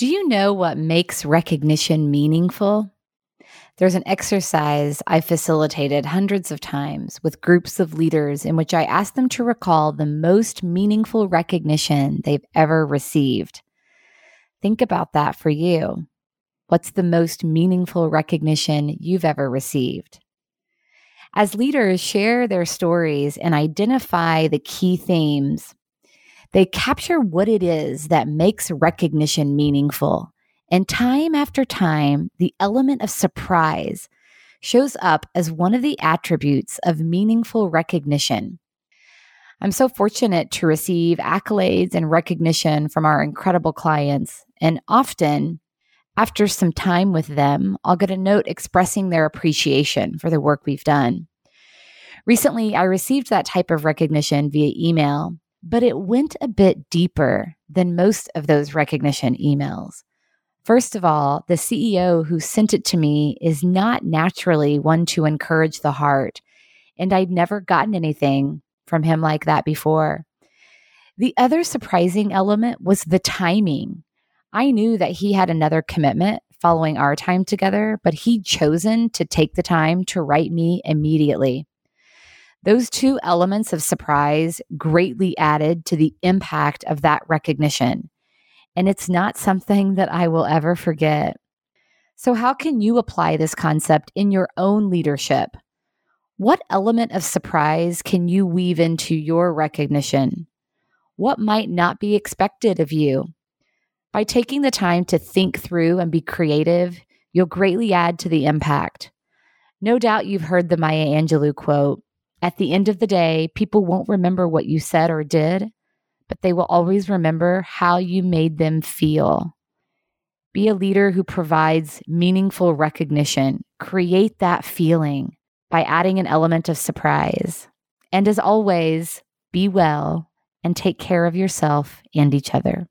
Do you know what makes recognition meaningful? There's an exercise I facilitated hundreds of times with groups of leaders in which I ask them to recall the most meaningful recognition they've ever received. Think about that for you. What's the most meaningful recognition you've ever received? As leaders share their stories and identify the key themes, they capture what it is that makes recognition meaningful and time after time, the element of surprise shows up as one of the attributes of meaningful recognition. I'm so fortunate to receive accolades and recognition from our incredible clients. And often, after some time with them, I'll get a note expressing their appreciation for the work we've done. Recently, I received that type of recognition via email, but it went a bit deeper than most of those recognition emails. First of all, the CEO who sent it to me is not naturally one to encourage the heart. And I'd never gotten anything from him like that before. The other surprising element was the timing. I knew that he had another commitment following our time together, but he'd chosen to take the time to write me immediately. Those two elements of surprise greatly added to the impact of that recognition and it's not something that I will ever forget. So, how can you apply this concept in your own leadership? What element of surprise can you weave into your recognition? What might not be expected of you? By taking the time to think through and be creative, you'll greatly add to the impact. No doubt you've heard the Maya Angelou quote At the end of the day, people won't remember what you said or did, but they will always remember how you made them feel. Be a leader who provides meaningful recognition. Create that feeling by adding an element of surprise. And as always, be well and take care of yourself and each other.